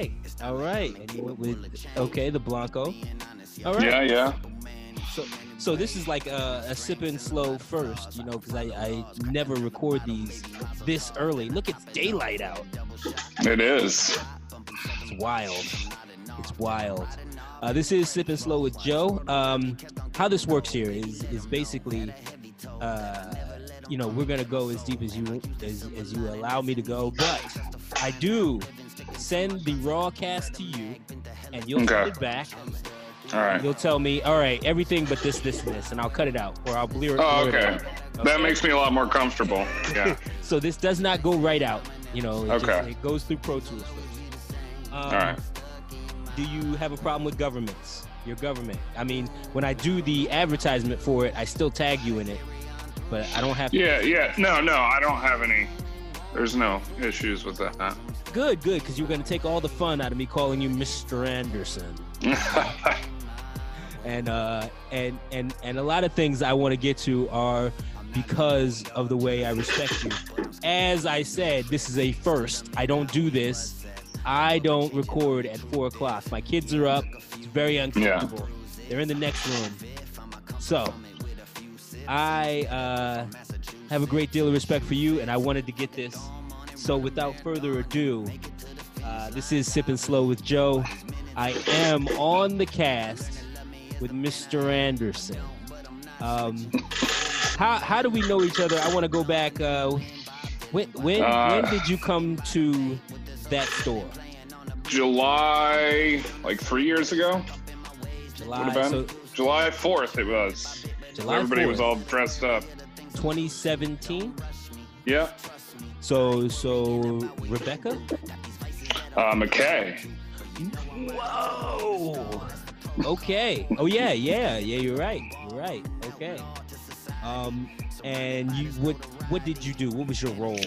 right, all right. And you went with okay, the Blanco. All right. Yeah, yeah. So, so this is like a, a sip and slow first, you know, because I, I never record these this early. Look, it's daylight out. It is. It's wild. It's wild. Uh, this is Sip and Slow with Joe. Um, how this works here is is basically, uh, you know, we're gonna go as deep as you as, as you allow me to go, but I do send the raw cast to you, and you'll Okay. it back. All right. You'll tell me, all right, everything but this, this, and this, and I'll cut it out, or I'll blur it. Oh, blur it okay. That makes me a lot more comfortable. Yeah. So this does not go right out. You know, it, just- Okay. it goes through Pro Tools first. Um, All right. Do you have a problem with governments? Your government. I mean, when I do the advertisement for it, I still tag you in it, but I don't have. To. Yeah, yeah. No, no, I don't have any. There's no issues with that. Good, good, because you're gonna take all the fun out of me calling you Mr. Anderson. and uh and and and a lot of things I want to get to are because of the way I respect you. As I said, this is a first. I don't do this. I don't record at four o'clock. My kids are up. It's very uncomfortable. They're in the next room. So I uh, have a great deal of respect for you, and I wanted to get this. So without further ado, uh, this is Sipping Slow with Joe. I am on the cast with Mr. Anderson. Um, how how do we know each other? I want to go back. Uh, when when Uh, when did you come to that store? July, like three years ago, July. So July 4th, it was. July Everybody 4th, was all dressed up. 2017. Yeah. So so Rebecca. Uh, McKay. Whoa. Okay. Oh yeah, yeah, yeah. You're right. You're right. Okay. Um, and you what what did you do? What was your role?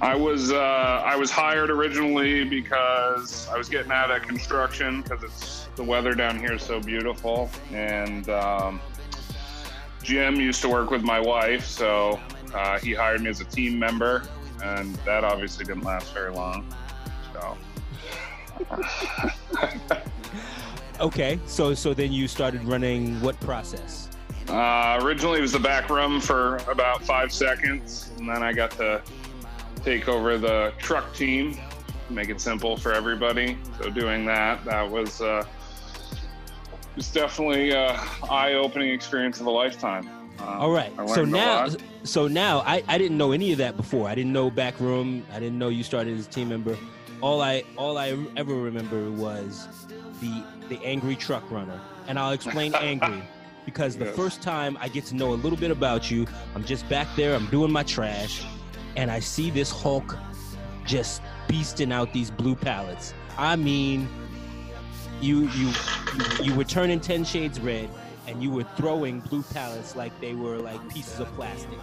I was uh, I was hired originally because I was getting out of construction because it's the weather down here is so beautiful, and um, Jim used to work with my wife, so uh, he hired me as a team member, and that obviously didn't last very long. So Okay. So so then you started running what process? uh, originally it was the back room for about five seconds, and then I got to take over the truck team, make it simple for everybody. So doing that, that was uh, was definitely a eye-opening experience of a lifetime. Uh, All right. So now so now I I didn't know any of that before. I didn't know back room. I didn't know you started as a team member. All I all I ever remember was the the angry truck runner, and I'll explain angry. Because the Yes. first time I get to know a little bit about you, I'm just back there, I'm doing my trash, and I see this Hulk just beasting out these blue pallets. I mean, you you you, were turning ten shades red, and you were throwing blue pallets like they were like pieces of plastic.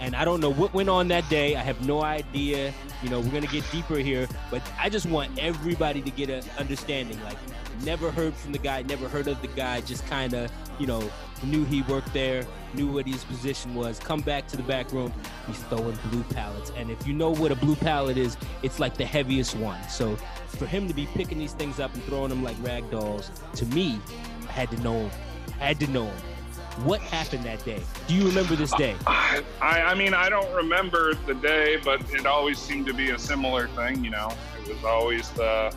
And I don't know what went on that day. I have no idea. You know, we're gonna get deeper here, but I just want everybody to get an understanding. Like, never heard from the guy, never heard of the guy, just kind of, you know, knew he worked there, knew what his position was. Come back to the back room, he's throwing blue pallets. And if you know what a blue pallet is, it's like the heaviest one. So for him to be picking these things up and throwing them like rag dolls, to me, I had to know him. I had to know him. What happened that day? Do you remember this day? I, I mean, I don't remember the day, but it always seemed to be a similar thing. You know, it was always the,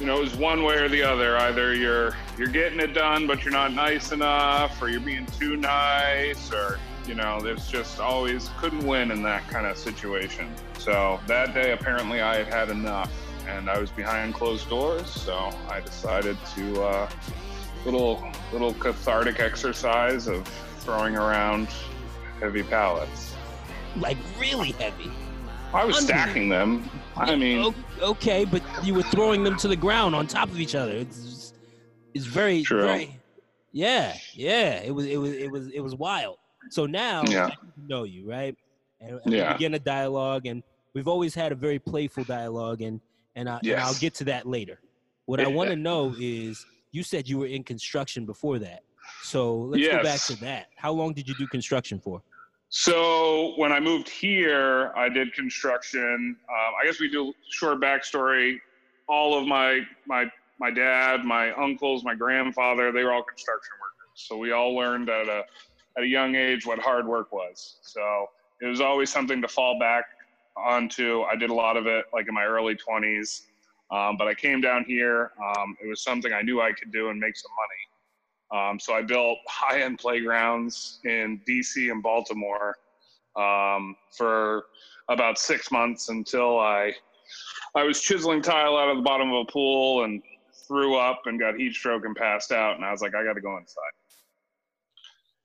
you know, it was one way or the other. Either you're you're getting it done, but you're not nice enough, or you're being too nice, or you know, there's just always couldn't win in that kind of situation. So that day, apparently, I had had enough, and I was behind closed doors. So I decided to. Uh, little little cathartic exercise of throwing around heavy pallets. Like really heavy. I was stacking them. I mean, okay, but you were throwing them to the ground on top of each other. It's it's very True. very yeah yeah. It was it was it was it was wild. So now Yeah. I know you right, and, and Yeah. we begin a dialogue, and we've always had a very playful dialogue, and and, I, and Yes. I'll get to that later. What I want to know is you said you were in construction before that. So let's go back to that. How long did you do construction for? So when I moved here, I did construction. Um, I guess we do short backstory. all of my my my dad, my uncles, my grandfather, they were all construction workers. So we all learned at a at a young age what hard work was. So it was always something to fall back onto. I did a lot of it like in my early 20s. Um, but I came down here. Um, it was something I knew I could do and make some money. Um, so I built high-end playgrounds in DC and Baltimore um, for about six months until I I was chiseling tile out of the bottom of a pool and threw up and got heat stroke and passed out. And I was like, I got to go inside.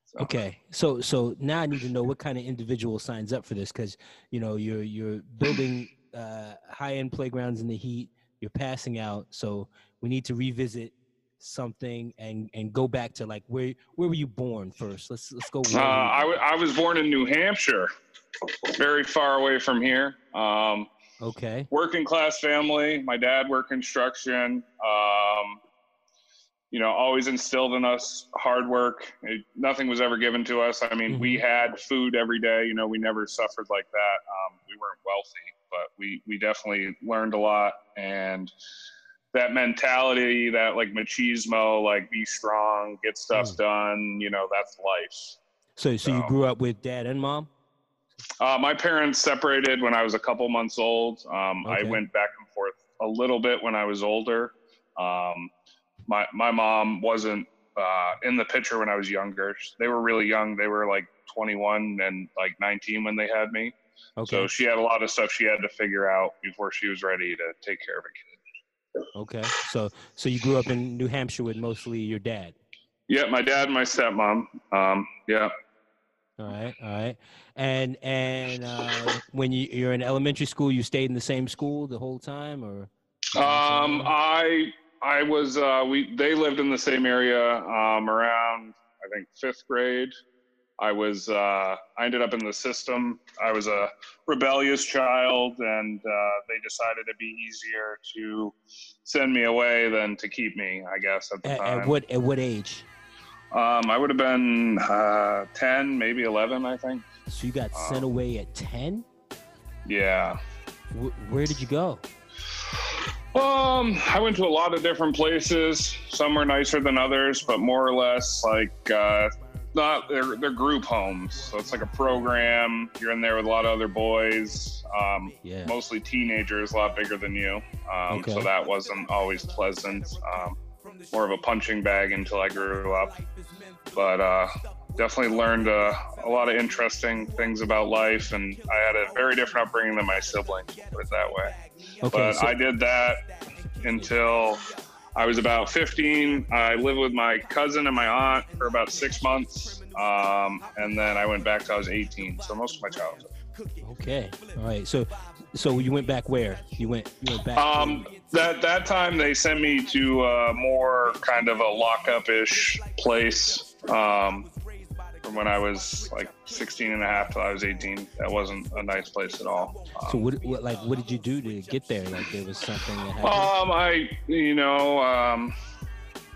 So. Okay, so so now I need to know what kind of individual signs up for this because you know you're you're building uh, high end playgrounds in the heat. You're passing out, so we need to revisit something and and go back to like where where were you born first? Let's let's go. Uh, I, w- I was born in New Hampshire, very far away from here. Um, okay. Working class family. My dad worked construction. Um, you know, always instilled in us hard work. It, nothing was ever given to us. I mean, mm-hmm. we had food every day. You know, we never suffered like that. Um, we weren't wealthy, but we we definitely learned a lot and that mentality, that like machismo, like be strong, get stuff mm. done. You know, that's life. So, so, so, you grew up with dad and mom? Uh, my parents separated when I was a couple months old. Um, okay. I went back and forth a little bit when I was older. Um, my my mom wasn't uh, in the picture when I was younger. They were really young. They were like 21 and like 19 when they had me. Okay. So she had a lot of stuff she had to figure out before she was ready to take care of a kid. Okay. So so you grew up in New Hampshire with mostly your dad. Yeah, my dad and my stepmom. Um, yeah. All right, all right. And and uh, when you you're in elementary school, you stayed in the same school the whole time, or? Um, I I was uh, we they lived in the same area um, around I think fifth grade. I was uh, I ended up in the system. I was a rebellious child, and uh, they decided it'd be easier to send me away than to keep me. I guess at the at, time. At what at what age? Um, I would have been uh, ten, maybe eleven, I think. So you got um, sent away at ten? Yeah. W- where did you go? Um, I went to a lot of different places. Some were nicer than others, but more or less like uh, not they're they're group homes, so it's like a program. You're in there with a lot of other boys, um, yeah. mostly teenagers, a lot bigger than you. Um, okay. So that wasn't always pleasant. Um, more of a punching bag until I grew up, but uh, definitely learned uh, a lot of interesting things about life, and I had a very different upbringing than my siblings. Put it that way. Okay, but so- I did that until I was about 15. I lived with my cousin and my aunt for about six months. Um, and then I went back to I was 18. So most of my childhood. Okay. All right. So, so you went back where? You went, you went back. Um, that, that time they sent me to a more kind of a lockup ish place. Um, from when I was like 16 and a half till I was 18. That wasn't a nice place at all. Um, so what, what, like, what did you do to get there? Like there was something that happened? Um, I, you know, um,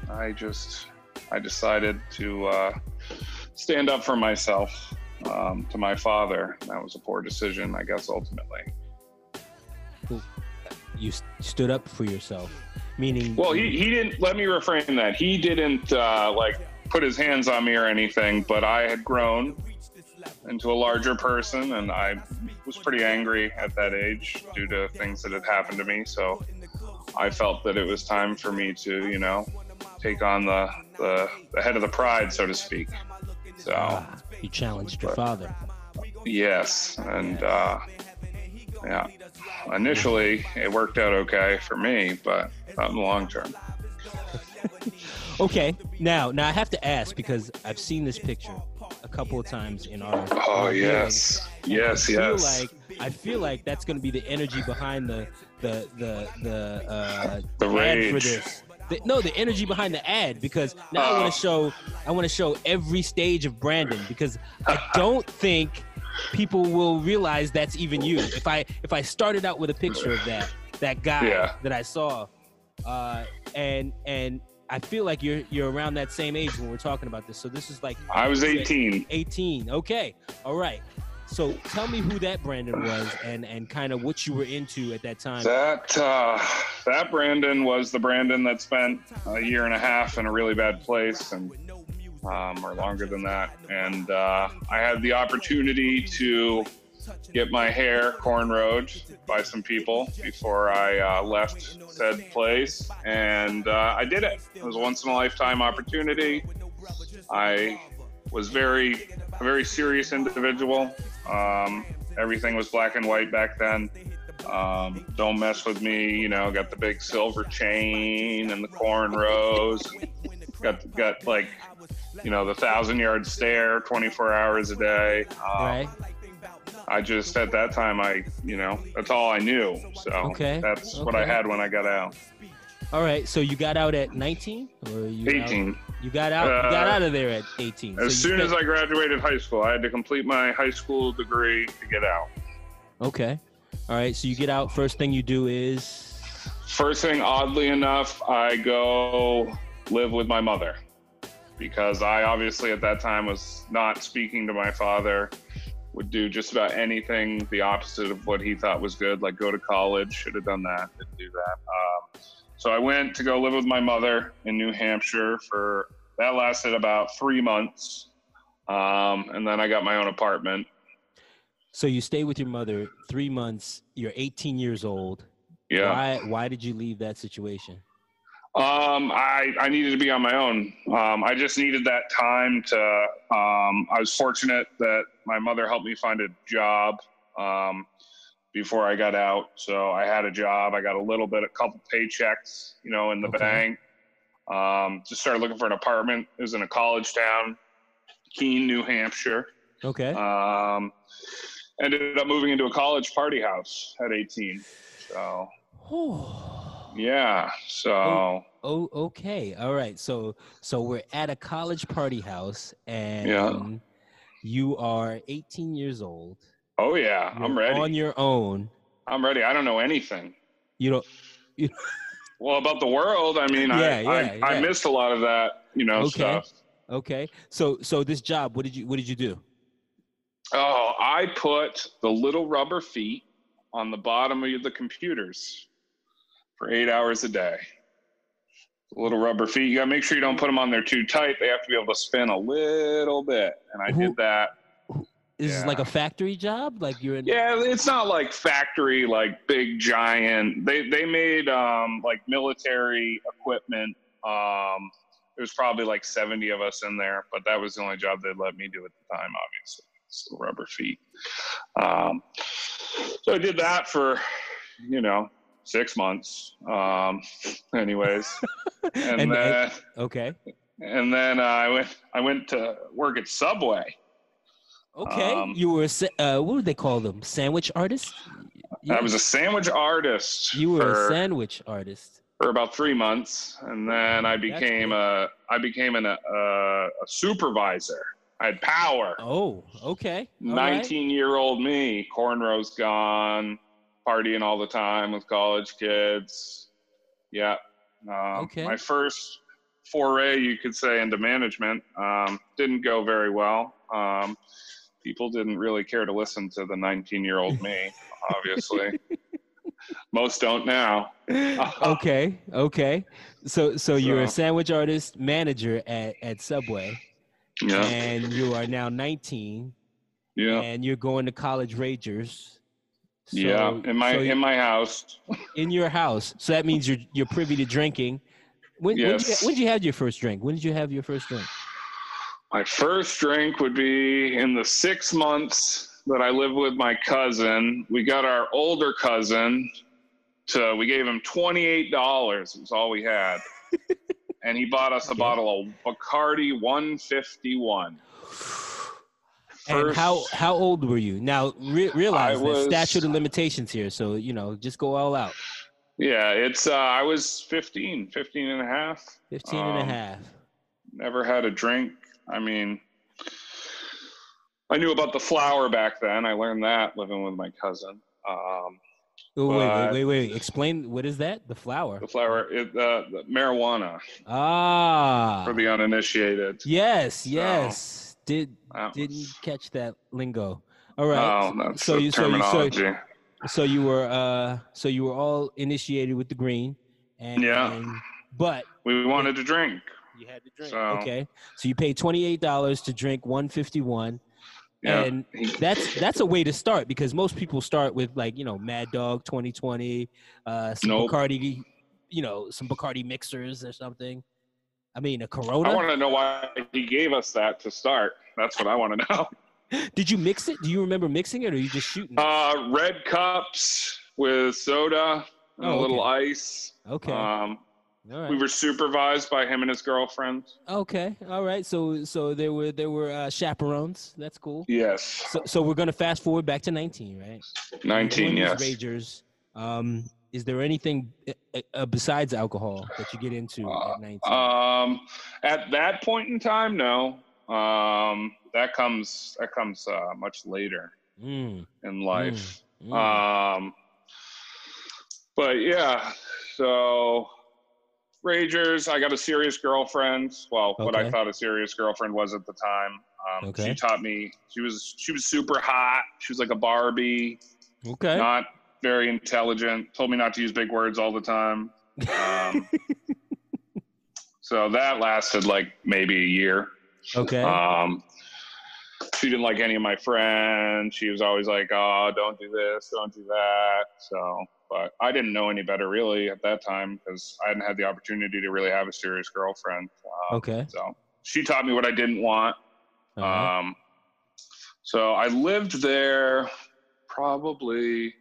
I just, I decided to, uh, stand up for myself, um, to my father. That was a poor decision, I guess, ultimately. You stood up for yourself, meaning. Well, he, he didn't, let me reframe that. He didn't, uh, like, put his hands on me or anything, but I had grown into a larger person and I was pretty angry at that age due to things that had happened to me. So I felt that it was time for me to, you know, take on the, the, the head of the pride, so to speak. So ah, you challenged your father. Yes. And, uh, yeah, initially it worked out okay for me, but not in the long term. Okay, now now I have to ask because I've seen this picture a couple of times in our. Oh yes, yes, I yes. Like I feel like that's going to be the energy behind the the the the uh, the ad for this. The, no, the energy behind the ad because now I want to oh. show I want to show every stage of Brandon because I don't think people will realize that's even you. If I if I started out with a picture of that that guy yeah. that I saw, uh, and and I feel like you're you're around that same age when we're talking about this. So this is like I was 18. 18. Okay. All right. So tell me who that Brandon was and and kind of what you were into at that time. That uh, that Brandon was the Brandon that spent a year and a half in a really bad place, and um, or longer than that. And uh, I had the opportunity to get my hair cornrowed by some people before I uh, left said place, and uh, I did it. It was a once in a lifetime opportunity. I was very a very serious individual. Um, everything was black and white back then. Um, don't mess with me, you know. Got the big silver chain and the cornrows. got got like, you know, the thousand yard stare, 24 hours a day. Um, right. I just at that time, I you know, that's all I knew. So Okay, that's what I had when I got out. All right. So you got out at 19 or you out- 18. you got out. you got Uh, out of there at 18. So As you soon as I graduated high school, I had to complete my high school degree to get out. Okay. All right. So you get out. First thing you do is First thing, oddly enough, I go live with my mother because I obviously at that time was not speaking to my father. Would do just about anything the opposite of what he thought was good, like go to college. Should have done that. Didn't do that. Um, so I went to go live with my mother in New Hampshire for that lasted about three months, um, and then I got my own apartment. so you stay with your mother three months. You're 18 years old. Yeah. Why why did you leave that situation? Um, I, I needed to be on my own. Um, I just needed that time to. Um, I was fortunate that my mother helped me find a job um, before I got out. So I had a job. I got a little bit, a couple paychecks, you know, in the Okay. bank. Um, just started looking for an apartment. It was in a college town, Keene, New Hampshire. Okay. Um, ended up moving into a college party house at 18. So yeah. Oh, so. Oh, okay. All right. So, so we're at a college party house, and Yeah. you are 18 years old. Oh yeah, I'm ready. on your own. I'm ready. I don't know anything. You don't. You Well, about the world, I mean, Yeah, I, yeah, I, I missed a lot of that, you know, Okay. stuff. Okay. So, so this job, what did you, what did you do? Oh, I put the little rubber feet on the bottom of the computers for eight hours a day. Little rubber feet. You got to make sure you don't put them on there too tight. They have to be able to spin a little bit. And I Who- did that. Is this like a factory job? Like you're in? Yeah, it's not like factory, like big giant. They they made um, like military equipment. Um, there was probably like seventy of us in there, but that was the only job they'd let me do at the time. Obviously, it's rubber feet. Um, so I did that for you know six months. Um, anyways, and, And- then Okay. and then uh, I went I went to work at Subway. Okay. Um, you were a uh, what would they call them? Sandwich artist. You, I was a sandwich artist. you were for, a sandwich artist. for about three months, and then I became a I became an, uh, a supervisor. I had power. Oh, okay. All right. Nineteen year old me, cornrows gone, partying all the time with college kids. Yeah. Um, Okay. My first foray, you could say, into management um, didn't go very well. Um, people didn't really care to listen to the 19 year old me, obviously. Most don't now. okay. Okay. So, so you're a sandwich artist manager at at Subway, Yeah. and you are now 19, Yeah. and you're going to college ragers. So, yeah. In my so in my house. in your house. So that means you're you're privy to drinking. When, when, did you, Yes. when did you have your first drink? When did you have your first drink? My first drink would be in the six months that I lived with my cousin. We got our older cousin to, we gave him $28. It was all we had. and he bought us a Okay. bottle of Bacardi 151. and how First- how old were you? Now re- realize the statute of limitations here. So you know, just go all out. Yeah, it's, uh, I was 15, 15 and a half. 15 and a Um, half. Never had a drink. I mean, I knew about the flower back then. I learned that living with my cousin. Um, Oh, wait, wait, wait, wait. Explain what is that? The flower. the flower, it, uh, the marijuana Ah. for the uninitiated. yes, So, yes. Did that didn't was- catch that lingo. All right. Oh, that's So the you- so you- so- terminology. So you were uh so you were all initiated with the green and Yeah. but we wanted to drink. you had to drink. So- Okay. So you paid twenty eight dollars to drink one fifty one. Yeah. And that's that's a way to start because most people start with like, you know, Mad Dog 2020, uh some Nope. Bacardi, you know, some Bacardi mixers or something. I mean, a Corona. I want to know why he gave us that to start. That's what I want to know. Did you mix it? Do you remember mixing it or you just shooting? it? Uh, red cups with soda and Oh, a little okay. ice. okay. Um, right. we were supervised by him and his girlfriend. Okay, all right. So so there were there were uh, chaperones. That's cool. Yes. So so we're gonna fast forward back to nineteen, right? 19, You're yes. Ragers. Um, is there anything uh, uh, besides alcohol that you get into at nineteen? Um, at that point in time, no. Um, that comes that comes uh, much later Mm, in life. mm. Um, but yeah, so Ragers, I got a serious girlfriend. Well, what I thought a serious girlfriend was at the time. Um, Okay. She taught me. She was she was super hot. She was like a Barbie. okay. Not very intelligent. Told me not to use big words all the time. Um, so that lasted like maybe a year. okay. Um, she didn't like any of my friends. She was always like, "Oh, don't do this, don't do that." So, but I didn't know any better really at that time because I hadn't had the opportunity to really have a serious girlfriend. Um, okay. So she taught me what I didn't want. Uh-huh. Um, so I lived there probably,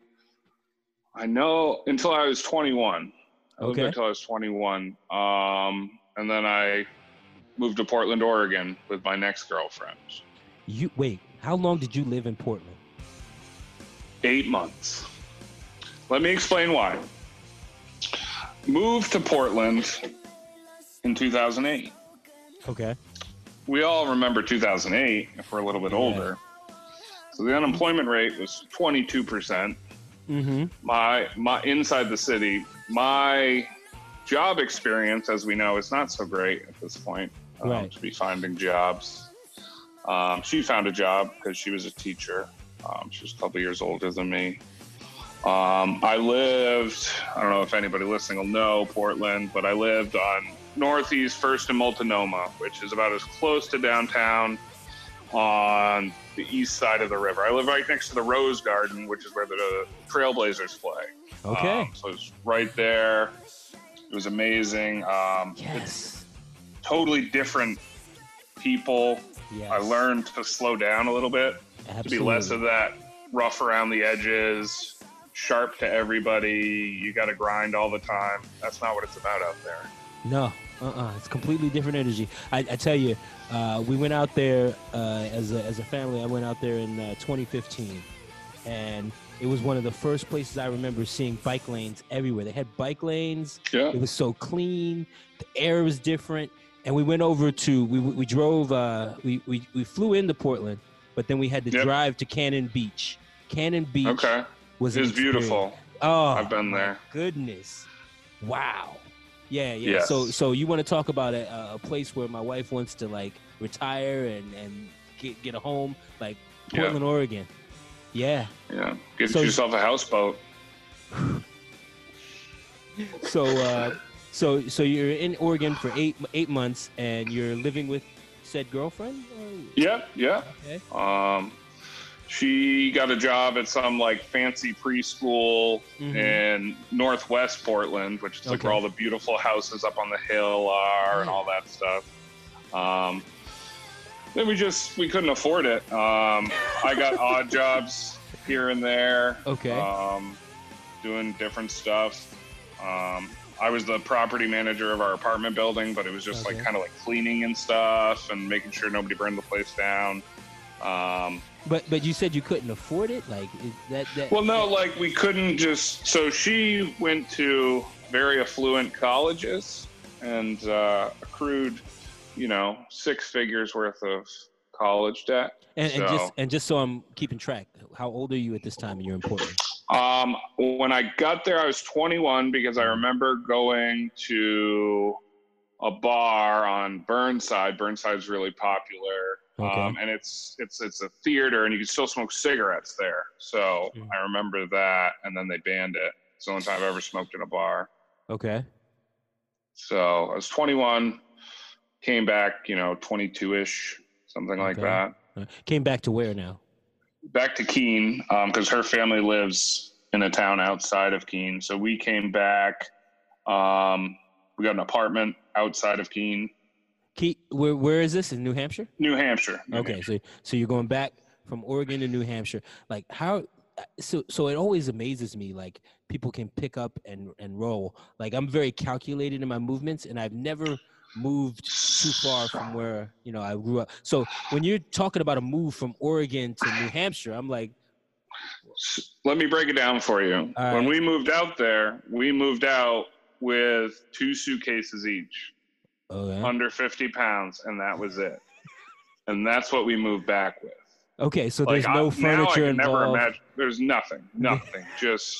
I know, until I was 21. I Okay. until I was 21. Um, and then I moved to Portland, Oregon with my next girlfriend. you wait. How long did you live in Portland? Eight months. Let me explain why. Moved to Portland in 2008. Okay. we all remember 2008 if we're a little bit Yeah. older. So the unemployment rate was 22%. Mm-hmm. My my inside the city, my job experience, as we know, is not so great at this point um, Right. to be finding jobs. Um, she found a job because she was a teacher. Um, she was a couple years older than me. Um, I lived, I don't know if anybody listening will know Portland, but I lived on Northeast First and Multnomah, which is about as close to downtown on the east side of the river. I live right next to the Rose Garden, which is where the Trailblazers play. Okay. Um, so it's right there. It was amazing. Um, It's yes. totally different people. Yes. I learned to slow down a little bit, Absolutely. to be less of that rough around the edges, sharp to everybody. You got to grind all the time. That's not what it's about out there. No, uh-uh. It's completely different energy. I, I tell you, uh, we went out there uh, as a as a family. I went out there in uh, 2015, and it was one of the first places I remember seeing bike lanes everywhere. They had bike lanes. Yeah. It was so clean. The air was different. And we went over to we we drove. Uh, we we we flew into Portland, but then we had to Yep. drive to Cannon Beach. Cannon Beach Okay. was an It's beautiful. Oh, I've been there. Goodness, wow. Yeah, yeah. So, Yes. so you want to talk about a, a place where my wife wants to like retire and and get get a home, like Yeah. Portland, Oregon. Yeah. Yeah. Get So- yourself a houseboat. So, uh, so so you're in Oregon for eight eight months, and you're living with said girlfriend. Or? Yeah. Yeah. Okay. Um, she got a job at some like fancy preschool Mhm. in Northwest Portland, which is like where all the beautiful houses up on the hill are and all that stuff. Um, then we just we couldn't afford it. Um, I got odd jobs here and there. Okay. Um, doing different stuff. Um, I was the property manager of our apartment building, but it was just Okay. like kind of like cleaning and stuff and making sure nobody burned the place down. Um, But but you said you couldn't afford it. Like that that. well, no, like we couldn't just. So she went to very affluent colleges and uh, accrued, you know, six figures worth of college debt. And, and just and just so I'm keeping track, how old are you at this time? And you're in Portland. Um, when I got there, I was 21 because I remember going to a bar on Burnside. Burnside's really popular. Okay. um, and it's it's it's a theater, and you can still smoke cigarettes there. So Mhm. I remember that, and then they banned it. It's the only time I've ever smoked in a bar. okay. So I was 21, came back, you know, 22 ish, something like that. Came back to where now? Back to Keene, because her family lives in a town outside of Keene. So we came back. Um, we got an apartment outside of Keene, Ke- where where is this in New Hampshire? New Hampshire. New Okay, Hampshire. so so you're going back from Oregon to New Hampshire. Like how? So so it always amazes me. Like people can pick up and and roll. Like I'm very calculated in my movements, and I've never moved too far from where you know I grew up. So when you're talking about a move from Oregon to New Hampshire, I'm like, Let me break it down for you. All when we moved out there, we moved out with two suitcases each, okay, under 50 pounds, and that was it. And that's what we moved back with. okay. So Like, there's I- no now I furniture can never involved. imagine. There's nothing, nothing. just,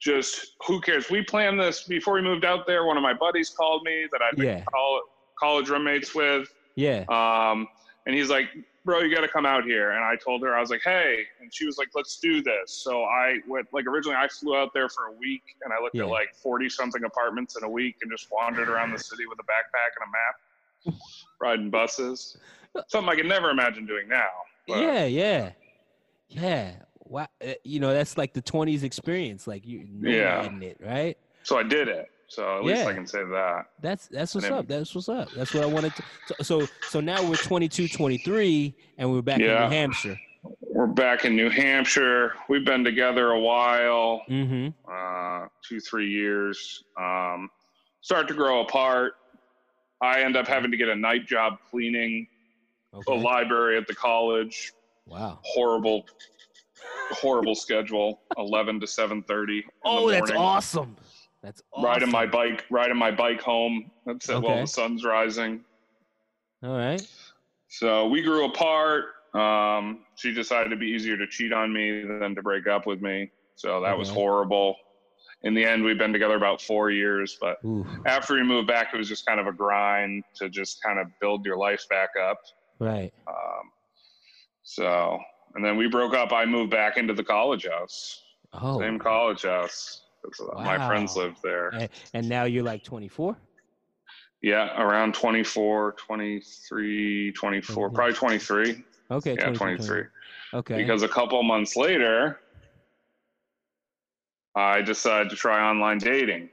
just who cares? We planned this before we moved out there. One of my buddies called me that I'd been Yeah. col- college roommates with. Yeah. Um, and he's like, bro, you got to come out here. And I told her, I was like, hey. And she was like, let's do this. So I went, like, originally I flew out there for a week and I looked Yeah. at like 40 something apartments in a week and just wandered around the city with a backpack and a map, riding buses. Something I could never imagine doing now. but- yeah, yeah, yeah. Wow, uh, you know that's like the '20s experience. Like you, Yeah. it, right? So I did it. So at least Yeah. I can say that. That's that's what's up. That's what's up. That's what I wanted to. So so, so now we're 22, 23, and we're back in New Hampshire. We're back in New Hampshire. We've been together a while, Mm-hmm. uh, two, three years. Um, start to grow apart. I end up having to get a night job cleaning a Okay. library at the college. Wow. Horrible, horrible schedule. Eleven to seven thirty. Oh, that's awesome. That's awesome. Riding my bike, riding my bike home. That's it while the sun's rising. All right. So we grew apart. Um, she decided it'd be easier to cheat on me than to break up with me. So that was horrible. In the end, we've been together about four years. But Ooh. after we moved back, it was just kind of a grind to just kind of build your life back up. Right. Um, so, and then we broke up. I moved back into the college house, Oh. same college house. 'Cause, uh, My friends Wow. lived there. And, and now you're like 24. Yeah, around 24, 23, 24, Okay. probably 23. Okay. Yeah, 22, 23. Okay. because a couple months later, I decided to try online dating.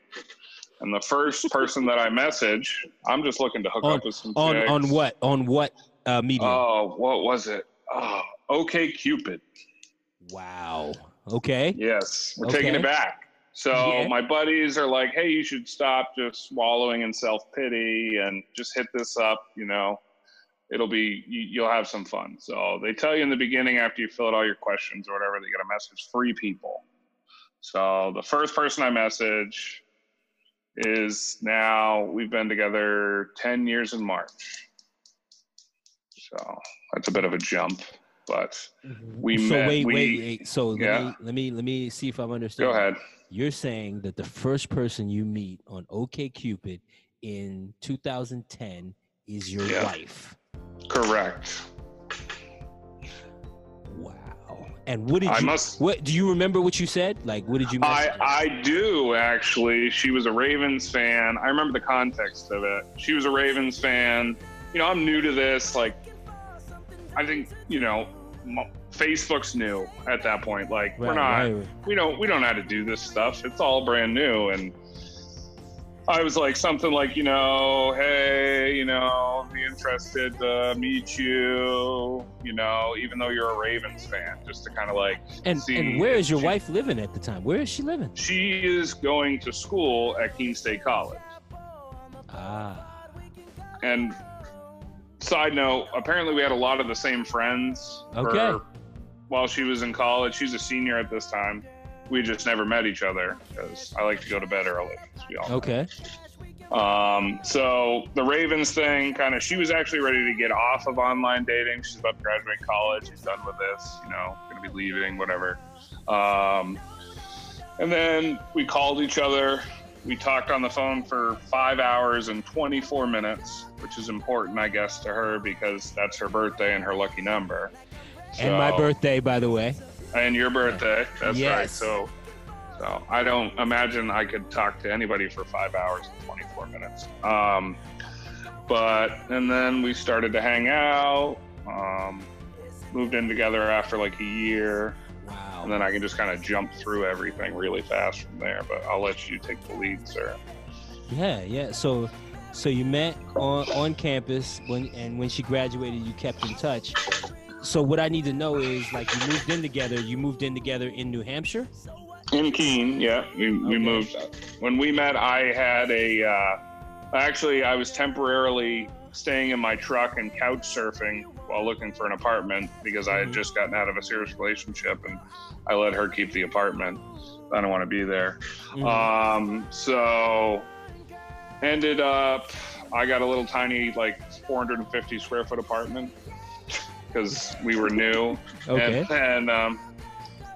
And the first person that I message, I'm just looking to hook On- up with some on chicks. on what on what uh, medium? Oh, what was it? Oh, OKCupid. wow. Okay. Yes, we're taking it back. So Yeah. my buddies are like, "Hey, you should stop just swallowing in self pity and just hit this up. You know, it'll be you, you'll have some fun." So they tell you in the beginning after you fill out all your questions or whatever, they get a message: free people. So the first person I message is now we've been together ten years in March. So that's a bit of a jump, but mm-hmm. we so met. wait, we, wait, wait. So Yeah. let me let me let me see if I'm understanding. Go ahead. You're saying that the first person you meet on OKCupid in 2010 is your Yeah. wife. Correct. Wow. And what did I you must. what do you remember what you said? Like what did you I? I do actually. She was a Ravens fan. I remember the context of it. She was a Ravens fan. You know, I'm new to this. Like, I think you know, Facebook's new at that point. Like, we're not. right, right. We don't. We don't know how to do this stuff. It's all brand new. And I was like something like, you know, hey, you know, be interested to meet you. You know, even though you're a Ravens fan, just to kind of like And see and where is your she- wife living at the time? Where is she living? She is going to school at Keene State College. Ah. And side note, apparently we had a lot of the same friends. Okay. for- while she was in college, she's a senior at this time. We just never met each other because I like to go to bed early. we all know. Okay. Um, so the Ravens thing, kind of, she was actually ready to get off of online dating. She's about to graduate college. She's done with this, you know, going to be leaving, whatever. Um, and then we called each other we talked on the phone for five hours and 24 minutes, which is important, I guess, to her because that's her birthday and her lucky number. and my birthday, by the way. And your birthday. That's right. Yes. So, so I don't imagine I could talk to anybody for five hours and 24 minutes. Um, but and then we started to hang out. Um, moved in together after like a year. And then I can just kind of jump through everything really fast from there. But I'll let you take the lead, sir. Yeah, yeah. So, so you met on on campus when, and when she graduated, you kept in touch. So what I need to know is, like, you moved in together. You moved in together in New Hampshire. In Keene, yeah, we, we moved. When we met, I had a. Uh, actually, I was temporarily staying in my truck and couch surfing while looking for an apartment because I had Mhm. just gotten out of a serious relationship and I let her keep the apartment. I don't want to be there. Mhm. Um, so ended up, I got a little tiny, like 450 square foot apartment because we were new. okay. And, and um,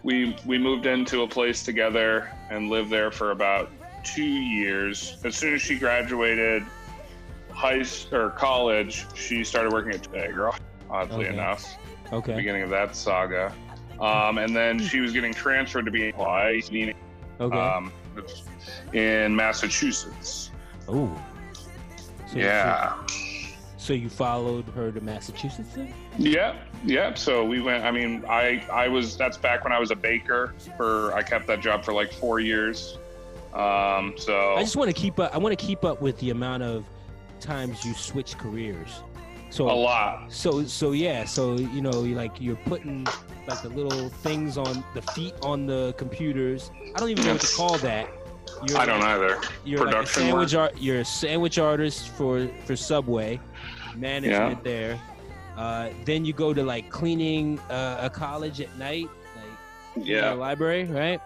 we we moved into a place together and lived there for about two years. As soon as she graduated high or college, she started working at Tigra. Oddly Okay. enough, Okay. beginning of that saga. Um, and then she was getting transferred to be in Okay. um, in Massachusetts. oh. So, Yeah. So, so you followed her to Massachusetts then? Yeah, yeah. So we went. I mean, I I was. That's back when I was a baker. For I kept that job for like four years. Um. So I just want to keep up. I want to keep up with the amount of times you switch careers. So a lot. So so yeah, so you know, you like you're putting like the little things on the feet on the computers. I don't even know what to call that. You're I don't like, either. You're like a Production sandwich art. You're a sandwich artist for for Subway, management there. Uh, then you go to like cleaning uh, a college at night, like Yeah. the library, right?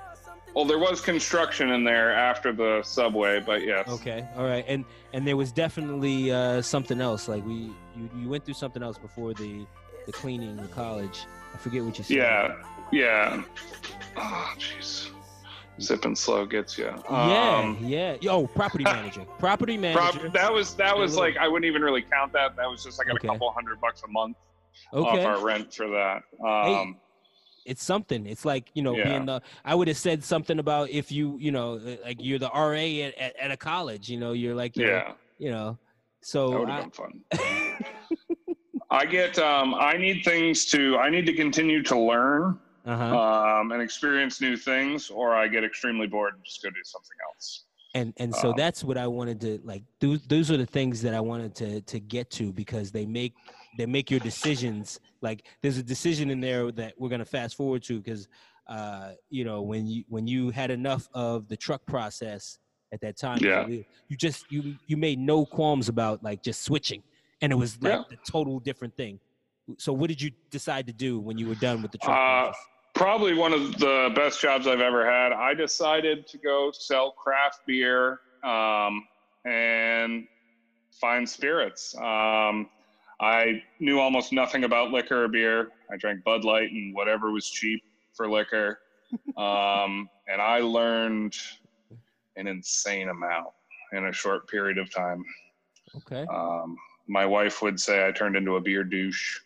Well, there was construction in there after the subway, but yes. Okay, all right, and and there was definitely uh, something else. Like we, you, you went through something else before the the cleaning the college. I forget what you said. Yeah. Yeah. Oh, jeez. Sipping slow gets you. Yeah, Um, yeah. Yo, property manager. Property manager. that was that was like I wouldn't even really count that. That was just like Okay. a couple hundred bucks a month okay. off our rent for that. Um, it's something. It's like, you know, Yeah. being the I would have said something about if you, you know, uh, like you're the RA at, at, at a college, you know, you're like yeah. you know. That So would I, have been fun. I get um I need things to I need to continue to learn uh-huh. um and experience new things or I get extremely bored and just go do something else. and and so um, that's what I wanted to like those those are the things that I wanted to to get to because they make they make your decisions like there's a decision in there that we're going to fast forward to because uh you know when you when you had enough of the truck process at that time Yeah. you you just you you made no qualms about like just switching and it was like Yeah. the total different thing so what did you decide to do when you were done with the truck Uh, process? Probably one of the best jobs I've ever had. I decided to go sell craft beer um, and find spirits. Um, I knew almost nothing about liquor or beer. I drank Bud Light and whatever was cheap for liquor. Um, and I learned an insane amount in a short period of time. okay Um, my wife would say I turned into a beer douche.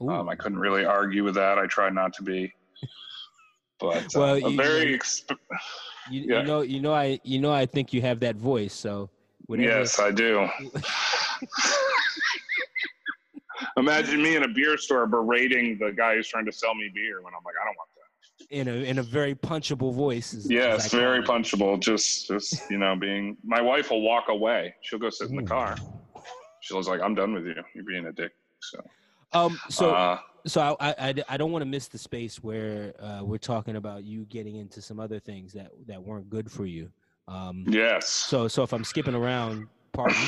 Um, I couldn't really argue with that. I tried not to be. But uh, Well, a you- very you- exp- you, yeah. you know you know I you know I think you have that voice so whatever yes, I do. Imagine me in a beer store berating the guy who's trying to sell me beer when I'm like, I don't want that. in a in a very punchable voice. Is, Yes, call very punchable. Just, just you know, being. My wife will walk away. She'll go sit in the car. She was like, "I'm done with you. You're being a dick." So, Um, so uh, so I I, I don't want to miss the space where uh, we're talking about you getting into some other things that that weren't good for you. Um, yes. so so if I'm skipping around, pardon.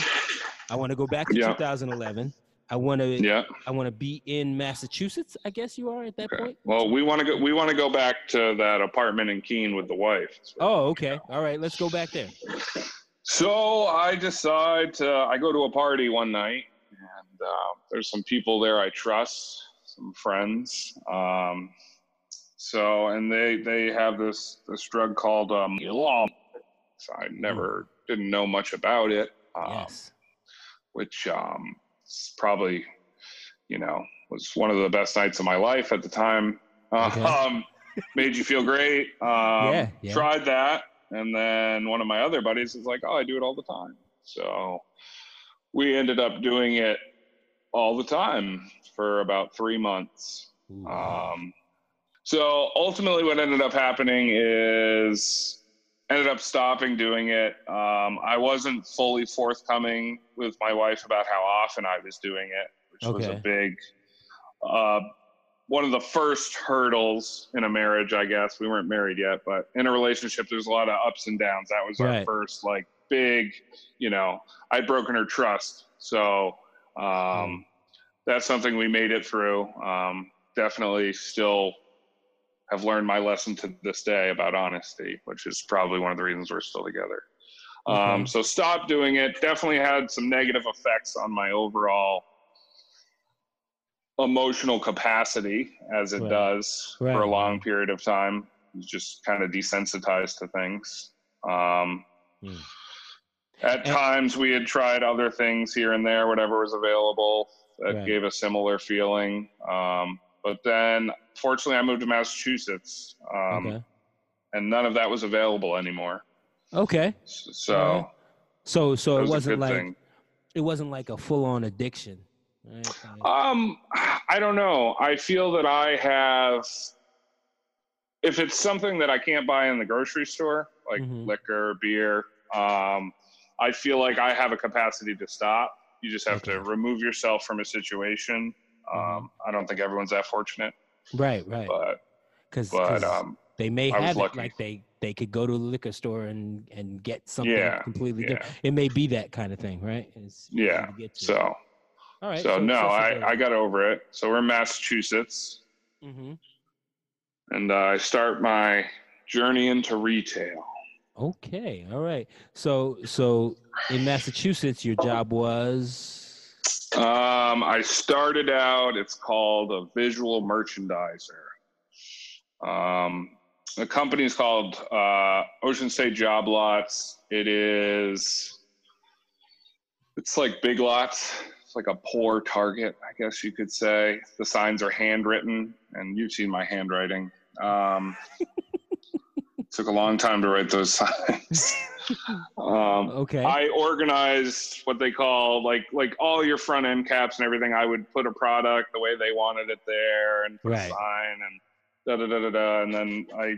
I want to go back to Yeah. 2011. I want to yeah. I want to be in Massachusetts. I guess you are at that Okay. point. Well, we want to go. We want to go back to that apartment in Keene with the wife. Oh, okay. All right. Let's go back there. So I decide to. I go to a party one night, and uh, there's some people there I trust, some friends. Um, so and they they have this this drug called um, So I never didn't know much about it. Um, yes. which um, is probably, you know, was one of the best nights of my life at the time. Okay. Um, made you feel great. Um, Yeah, yeah. Tried that, and then one of my other buddies is like, "Oh, I do it all the time." So we ended up doing it all the time for about three months. Um, so ultimately, what ended up happening is ended up stopping doing it. Um, I wasn't fully forthcoming with my wife about how often I was doing it, which was a big uh, one of the first hurdles in a marriage. I guess we weren't married yet, but in a relationship, there's a lot of ups and downs. That was our first like big, you know, I'd broken her trust, so. Um, Mm. that's something we made it through. Um, definitely still have learned my lesson to this day about honesty, which is probably one of the reasons we're still together. Um, so stop doing it. Definitely had some negative effects on my overall emotional capacity as it Right. does Right. for a long period of time. Just kind of desensitized to things. Um, Hmm. At times, we had tried other things here and there, whatever was available that Right. gave a similar feeling. Um, but then, fortunately, I moved to Massachusetts, um, okay. and none of that was available anymore. Okay. So Alright. So so it it was a wasn't like thing. it wasn't like a full on addiction. Right? Um, I don't know. I feel that I have. If it's something that I can't buy in the grocery store, like Mhm. liquor, beer, um, I feel like I have a capacity to stop. You just have to remove yourself from a situation. Um, I don't think everyone's that fortunate, right, right. but Because um, they may have it like they they could go to the liquor store and and get something Yeah, completely yeah. different. It may be that kind of thing, right? It's Yeah, to to. so all right. so no, I I got over it. So we're in Massachusetts, Mm-hmm. and uh, I start my journey into retail. Okay. All right. So so in Massachusetts, your job was Um, I started out. It's called a visual merchandiser. Um, the company is called uh, Ocean State Job Lots. It is. It's like Big Lots. It's like a poor Target, I guess you could say. The signs are handwritten, and you've seen my handwriting. Um, took a long time to write those signs. Um, okay. I organized what they call like like all your front end caps and everything. I would put a product the way they wanted it there and put Right. a sign and da da da da da. And then I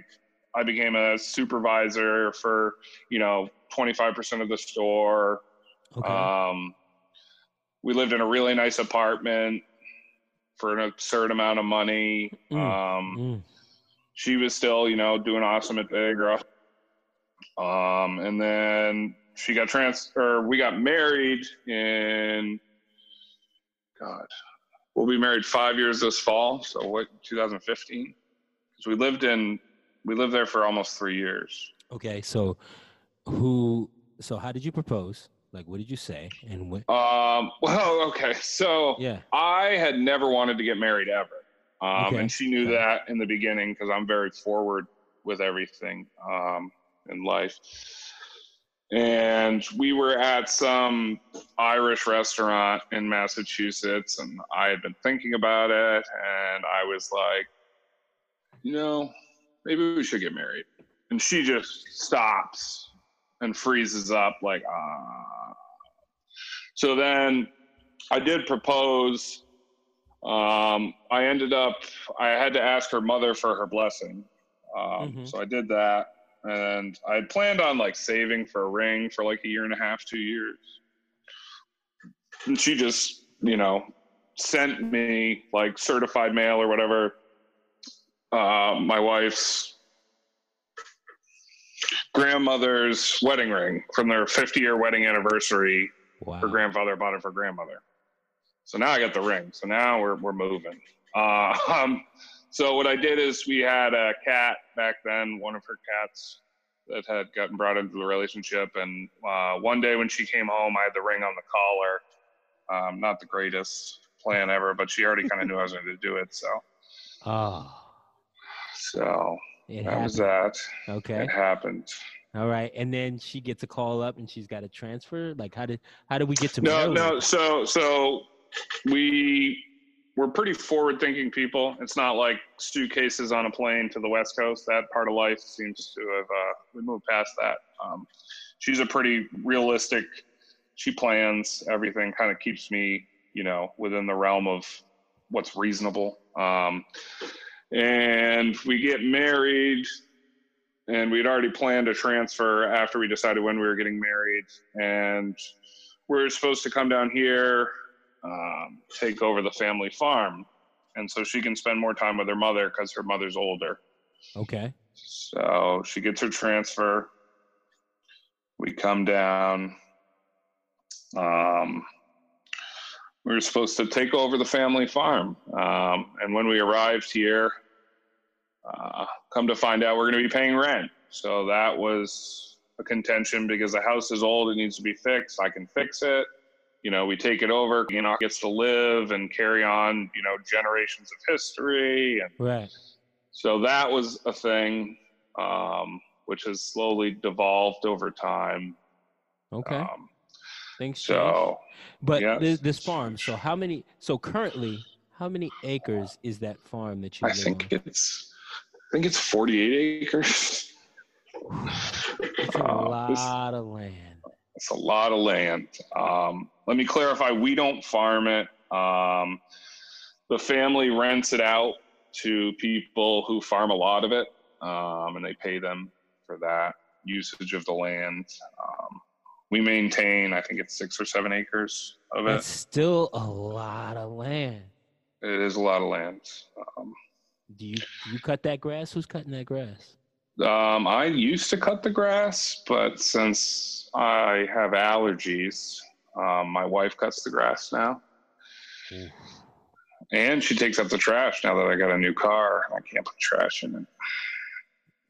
I became a supervisor for you know 25% of the store. okay. Um, we lived in a really nice apartment for an absurd amount of money. Mm. Um, Mm. she was still, you know, doing awesome at Viagra. Um, and then she got trans, or we got married in, God, we'll be married five years this fall. So what, 2015? Because we lived in, we lived there for almost three years. Okay. So who? So how did you propose? Like, what did you say? And what? Um, well, okay. So Yeah. I had never wanted to get married ever. Um, Okay. and she knew Okay. that in the beginning because I'm very forward with everything um, in life. And we were at some Irish restaurant in Massachusetts, and I had been thinking about it, and I was like, you know, maybe we should get married. And she just stops and freezes up, like, ah. So then I did propose. Um, I ended up, I had to ask her mother for her blessing. Um, Mhm. So I did that. And I had planned on like saving for a ring for like a year and a half, two years. And she just, you know, sent me like certified mail or whatever. Uh, my wife's grandmother's wedding ring from their 50 year wedding anniversary Wow. her grandfather bought it for grandmother. So now I got the ring. So now we're we're moving. Uh, um, so what I did is we had a cat back then, one of her cats that had gotten brought into the relationship, and uh, one day when she came home, I had the ring on the collar. Um, not the greatest plan ever, but she already kind of knew I was going to do it. So Oh, so it that was that. Okay. It happened. All right, and then she gets a call up, and she's got a transfer. Like, how did how did we get to No, Maryland? no. So, so we we're pretty forward-thinking people. It's not like suitcases on a plane to the West Coast. That part of life seems to have uh, we moved past that. Um, she's a pretty realistic. She plans everything. Kind of keeps me, you know, within the realm of what's reasonable. Um, and we get married and we'd already planned a transfer after we decided when we were getting married and we are supposed to come down here um, take over the family farm. And so she can spend more time with her mother because her mother's older. Okay. so she gets her transfer. We come down. Um, we were supposed to take over the family farm. Um, and when we arrived here uh, come to find out we're going to be paying rent. So that was a contention because the house is old it needs to be fixed i can fix it you know we take it over you know gets to live and carry on you know generations of history and Right. so that was a thing um, which has slowly devolved over time Okay. um, change. so But yes. this, this farm. So how many? So currently, how many acres is that farm that you i think on? it's i think it's 48 acres It's a uh, this- lot of land. It's a lot of land. Um, let me clarify: we don't farm it. Um, the family rents it out to people who farm a lot of it, um, and they pay them for that usage of the land. Um, we maintain, I think it's six or seven acres of it. It's still a lot of land. It is a lot of land. Um, Do you do you cut that grass? Who's cutting that grass? Um, I used to cut the grass, but since I have allergies, um, my wife cuts the grass now. Oof. And she takes out the trash now that I got a new car. I can't put trash in it.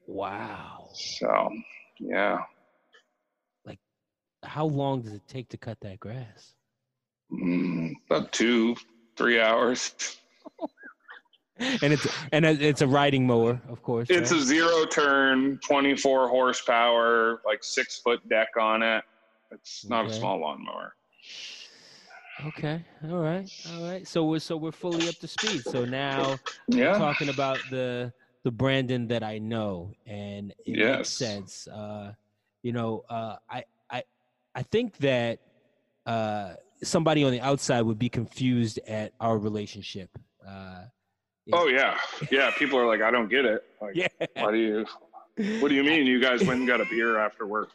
Wow. So, yeah. Like, how long does it take to cut that grass? Mm, about two, three hours. And it's and it's a riding mower, of course. It's right? a zero turn, 24 horsepower, like six foot deck on it. It's not a small lawnmower. Okay. All right. All right. So we're so we're fully up to speed. So now Yeah. talking about the the Brandon that I know, and it makes Yes. sense. Uh, you know, uh, I I I think that uh, somebody on the outside would be confused at our relationship. Uh, Oh, yeah. Yeah. People are like, I don't get it. Like, yeah. why do you, what do you mean you guys went and got a beer after work?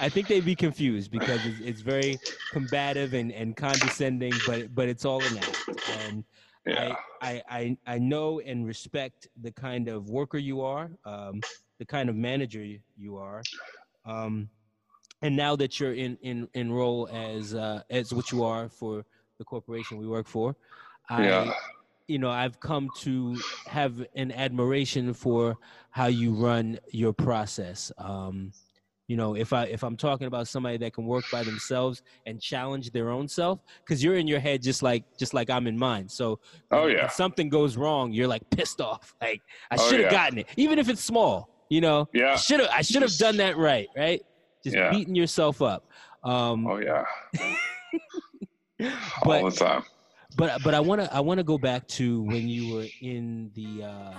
I think they'd be confused because it's, it's very combative and, and condescending, but but it's all an act. And Yeah. I, I I know and respect the kind of worker you are, um, the kind of manager you- you are, um, and now that you're in in in role as uh, as what you are for the corporation we work for, I yeah. You know I've come to have an admiration for how you run your process. Um, you know, if I if I'm talking about somebody that can work by themselves and challenge their own self, because you're in your head just like just like I'm in mine. So Oh, yeah. something goes wrong, you're like pissed off. Like I Oh, should have yeah. gotten it, even if it's small. You know, Yeah. should have I should have done that right, right? Just Yeah. beating yourself up. Um, Oh, yeah. but All the time. But but I want to I want to go back to when you were in the uh,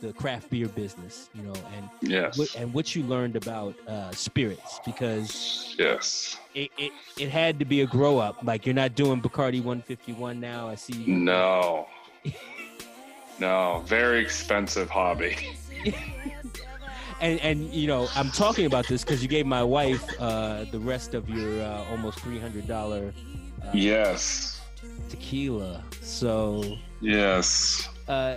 the craft beer business, you know, and Yes. what, and what you learned about uh, spirits because Yes. it, it it had to be a grow up. Like you're not doing Bacardi 151 now. I see. You No. No. Very expensive hobby. and and you know I'm talking about this because you gave my wife uh, the rest of your uh, almost three hundred dollar uh, Yes. Tequila. So Yes. uh,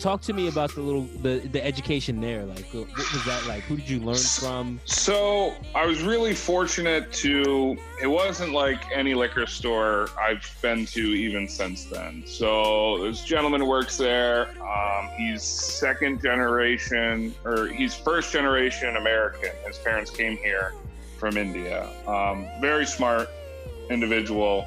talk to me about the little the the education there. Like what was that like? Who did you learn from? So I was really fortunate to. It wasn't like any liquor store I've been to even since then. So this gentleman works there. Um, he's second generation, or he's first generation American. His parents came here from India. Um, very smart individual.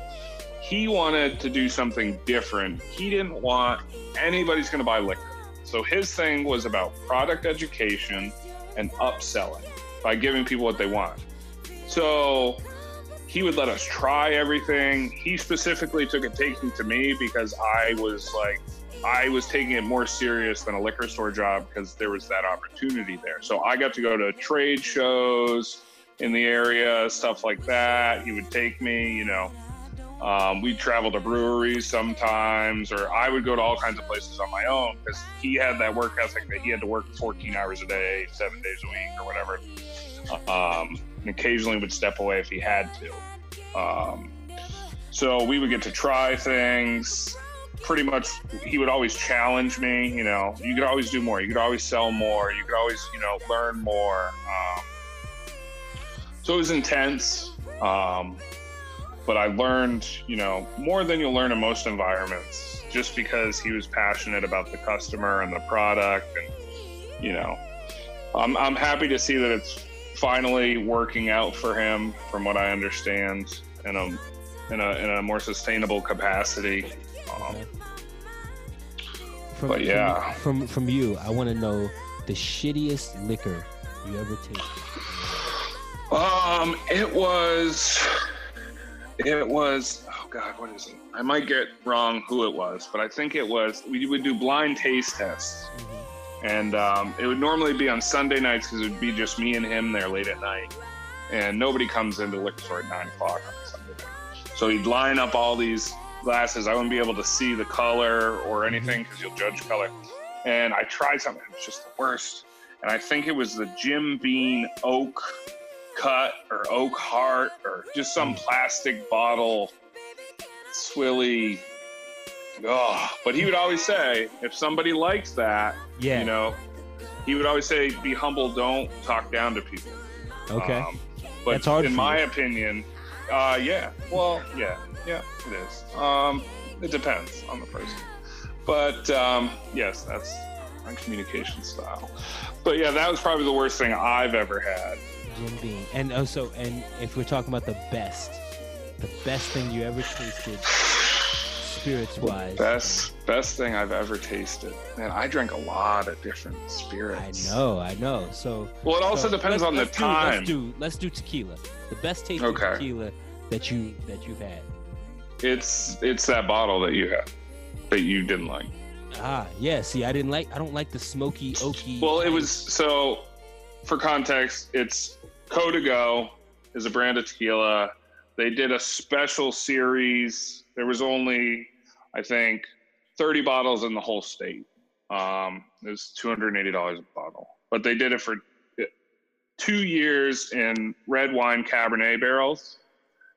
He wanted to do something different. He didn't want anybody's going to buy liquor. So his thing was about product education and upselling by giving people what they want. So he would let us try everything. He specifically took a taking to me because I was like, I was taking it more serious than a liquor store job because there was that opportunity there. So I got to go to trade shows in the area, stuff like that. He would take me, you know. Um, we'd travel to breweries sometimes, or I would go to all kinds of places on my own because he had that work ethic that he had to work 14 hours a day, seven days a week, or whatever. Um, and occasionally would step away if he had to. Um, so we would get to try things. Pretty much, he would always challenge me. You know, you could always do more. You could always sell more. You could always, you know, learn more. Um, so it was intense. Um, but I learned, you know, more than you'll learn in most environments, just because he was passionate about the customer and the product, and you know, I'm I'm happy to see that it's finally working out for him, from what I understand, in a in a in a more sustainable capacity. Um, from, but yeah, from from, from you, I want to know the shittiest liquor you ever tasted. Um, it was, it was. Oh God, what is it? I might get wrong who it was, but I think it was. We would do blind taste tests. Mm-hmm and um, it would normally be on Sunday nights because it would be just me and him there late at night, and nobody comes into liquor store at nine o'clock on Sunday night. So he'd line up all these glasses. I wouldn't be able to see the color or anything because you'll judge color. And I tried something; it was just the worst. And I think it was the Jim Beam Oak Cut or Oak Heart or just some plastic bottle, swilly Oh, but he would always say, if somebody likes that, yeah. you know, he would always say, be humble, don't talk down to people. Okay. Um, but That's hard in my you. opinion, uh, yeah. Well, yeah, yeah, it is. Um, it depends on the person. But um, yes, that's my communication style. But yeah, that was probably the worst thing I've ever had. Jim Beam. And also, and if we're talking about the best, the best thing you ever tasted spirits wise? Best best thing I've ever tasted. Man, I drank a lot of different spirits. I know, I know. So well, it also so depends on the time. let's do let's do tequila. The best tasting okay. tequila that you that you've had. It's it's that bottle that you had that you didn't like. Ah, yeah. See, I didn't like. I don't like the smoky, oaky. Well, it was so. For context, it's Código is a brand of tequila. They did a special series. There was only I think 30 bottles in the whole state. Um, it was $280 a bottle, but they did it for two years in red wine Cabernet barrels.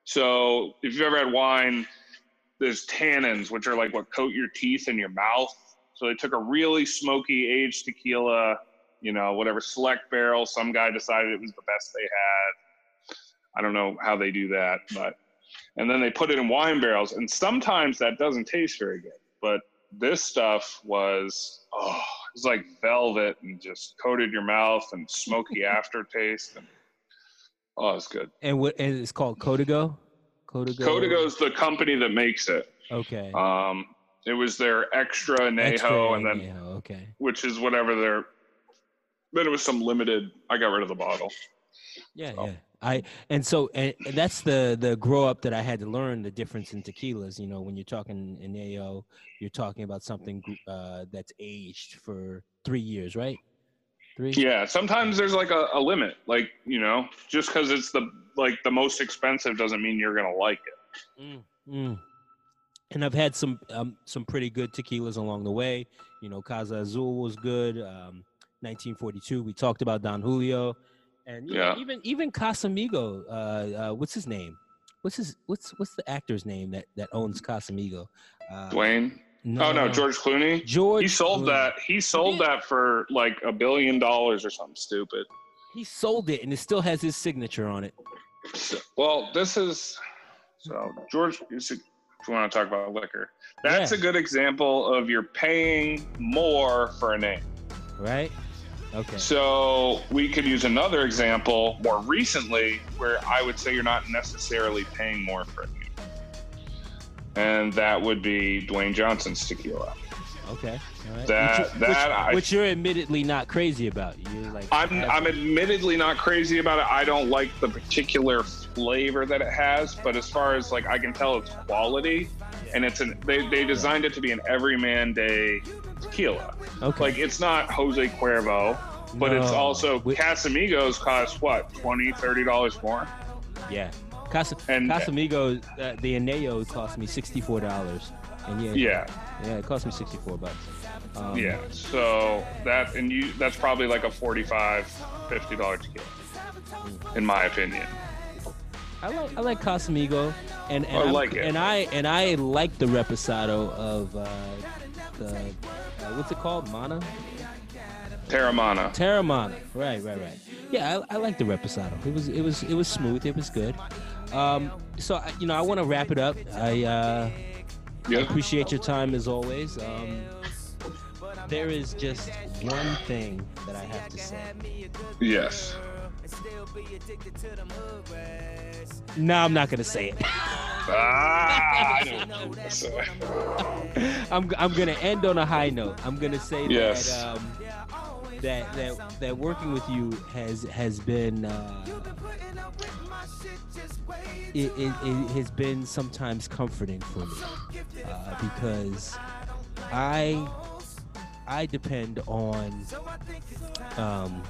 So if you've ever had wine, there's tannins, which are like what coat your teeth and your mouth. So they took a really smoky aged tequila, you know, whatever select barrel. Some guy decided it was the best they had. I don't know how they do that, but and then they put it in wine barrels and sometimes that doesn't taste very good but this stuff was oh it's like velvet and just coated your mouth and smoky aftertaste and oh it's good. And what and it's called Código Código is the company that makes it. Okay. Um it was their extra añejo extra and then añejo, okay. which is whatever their then it was some limited i got rid of the bottle yeah so. yeah I and so and that's the the grow up that I had to learn the difference in tequilas. You know, when you're talking in AO, you're talking about something uh, that's aged for three years, right? Three. Yeah, sometimes there's like a, a limit. Like you know, just because it's the like the most expensive doesn't mean you're gonna like it. Mm, mm. And I've had some um, some pretty good tequilas along the way. You know, Casa Azul was good. Um, 1942. We talked about Don Julio and yeah, know, even even Casamigo, uh, uh, what's his name? What's his what's what's the actor's name that that owns Casamigo? Uh, Dwayne. No, oh no, George Clooney. George. He sold Clooney. that. He sold that for like a billion dollars or something stupid. He sold it, and it still has his signature on it. Well, this is so George. If you want to talk about liquor, that's yeah. a good example of you're paying more for a name. Right. Okay. So we could use another example more recently where I would say you're not necessarily paying more for it. And that would be Dwayne Johnson's tequila. Okay. All right. That- which, that which, I- which you're admittedly not crazy about. You're like I'm I'm admittedly not crazy about it. I don't like the particular flavor that it has, but as far as like I can tell it's quality and it's an they, they designed it to be an everyman day tequila. okay. Like it's not Jose Cuervo, but it's also Whi- Casamigos cost what, 20 30 dollars more? yeah. Casa, And- Casamigos, uh, the Añejo cost me sixty four dollars, and yeah, Yeah. yeah, it cost me sixty four bucks. Um, Yeah. So that and you that's probably like a 45 50 dollar tequila. In my opinion. I like I like Casamigo, and, and I like it. and I and I like the reposado of uh, the uh, what's it called, Mana Teremana. Teremana. Right, right, right. Yeah, I, I like the reposado. It was it was it was smooth. It was good. Um, so I- you know, I want to wrap it up. I uh, Yeah. appreciate your time as always. Um, there is just one thing that I have to say. Yes. No, I'm not gonna say it. Ah, I know. So- I'm I'm gonna end on a high note. I'm gonna say Yes. that um, that that that working with you has has been uh, it, it, it has been sometimes comforting for me uh, because I I depend on um,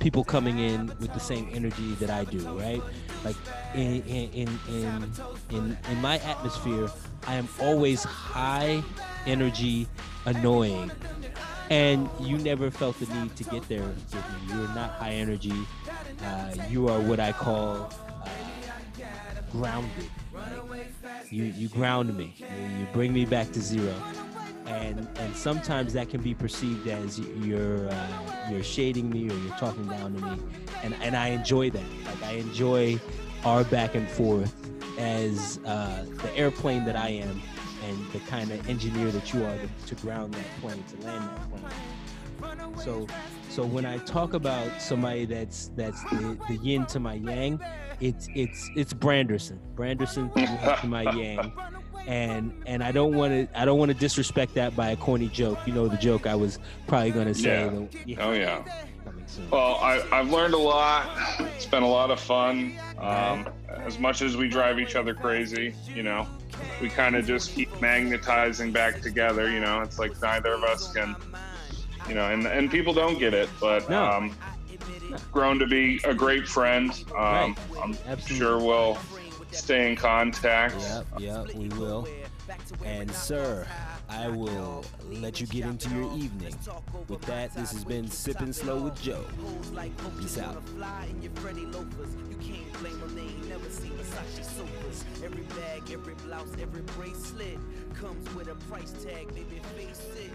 people coming in with the same energy that I do, right? Like in in in in in, my atmosphere, I am always high energy, annoying, and you never felt the need to get there with me. You're not high energy. Uh, you are what I call uh, grounded. You you ground me. You, you bring me back to zero. And and sometimes that can be perceived as you're uh, you're shading me or you're talking down to me, and and I enjoy that. Like I enjoy our back and forth as uh, the airplane that I am, and the kind of engineer that you are to, to ground that plane, to land that plane. So, so when I talk about somebody that's that's the, the yin to my yang, it's it's it's Branderson. Branderson to my yang, and and I don't want to I don't want to disrespect that by a corny joke. You know the joke I was probably gonna say. Yeah. yeah, Oh yeah. Well, I, I've learned a lot. It's been a lot of fun. Um, as much as we drive each other crazy, you know, we kind of just keep magnetizing back together. You know, it's like neither of us can, you know, and and people don't get it, but No. um, grown to be a great friend. Um, I'm Absolutely. sure we'll stay in contact. Yep, yep, we will. And sir, I will let you get into your evening. With that, this has been Sipping Slow with Joe. Peace out. fly in your Freddy loafers. You can't blame them, they ain't never seen Versace sofas. Every bag, every blouse, every bracelet comes with a price tag, baby, face it.